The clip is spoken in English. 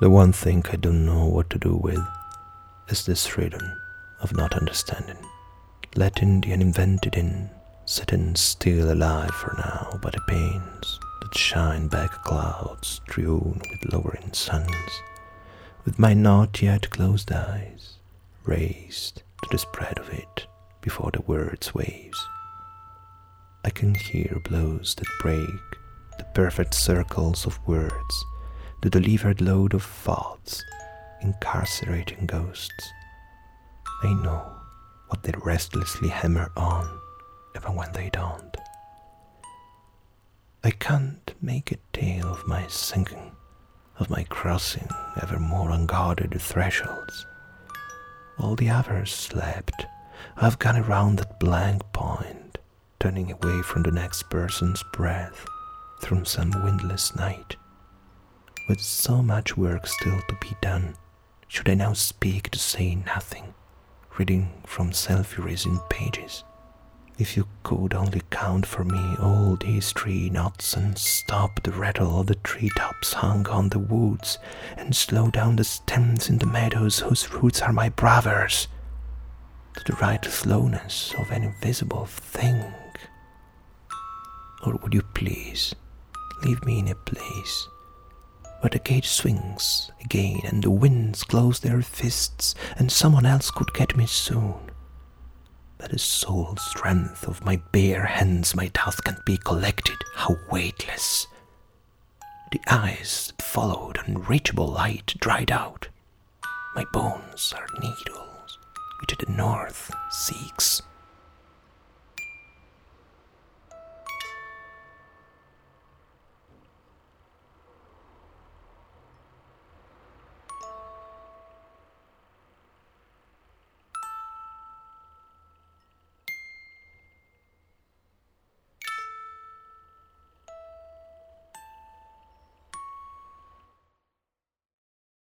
The one thing I don't know what to do with is this freedom of not understanding, letting the uninvented in, sitting still alive for now by the panes that shine back clouds strewn with lowering suns, with my not yet closed eyes raised to the spread of it before the word's waves. I can hear blows that break the perfect circles of words, the delivered load of thoughts, incarcerating ghosts. I know what they restlessly hammer on, even when they don't. I can't make a tale of my sinking, of my crossing ever more unguarded thresholds. All the others slept, I've gone around that blank point, turning away from the next person's breath through some windless night. With so much work still to be done, should I now speak to say nothing, reading from self erasing pages? If you could only count for me all these tree knots and stop the rattle of the tree tops hung on the woods and slow down the stems in the meadows whose roots are my brothers, to the right slowness of an invisible thing. Or would you please leave me in a place where the gate swings again and the winds close their fists and someone else could get me soon? By the sole strength of my bare hands, my task can't be collected. How weightless! The eyes that followed unreachable light dried out. My bones are needles which the north seeks.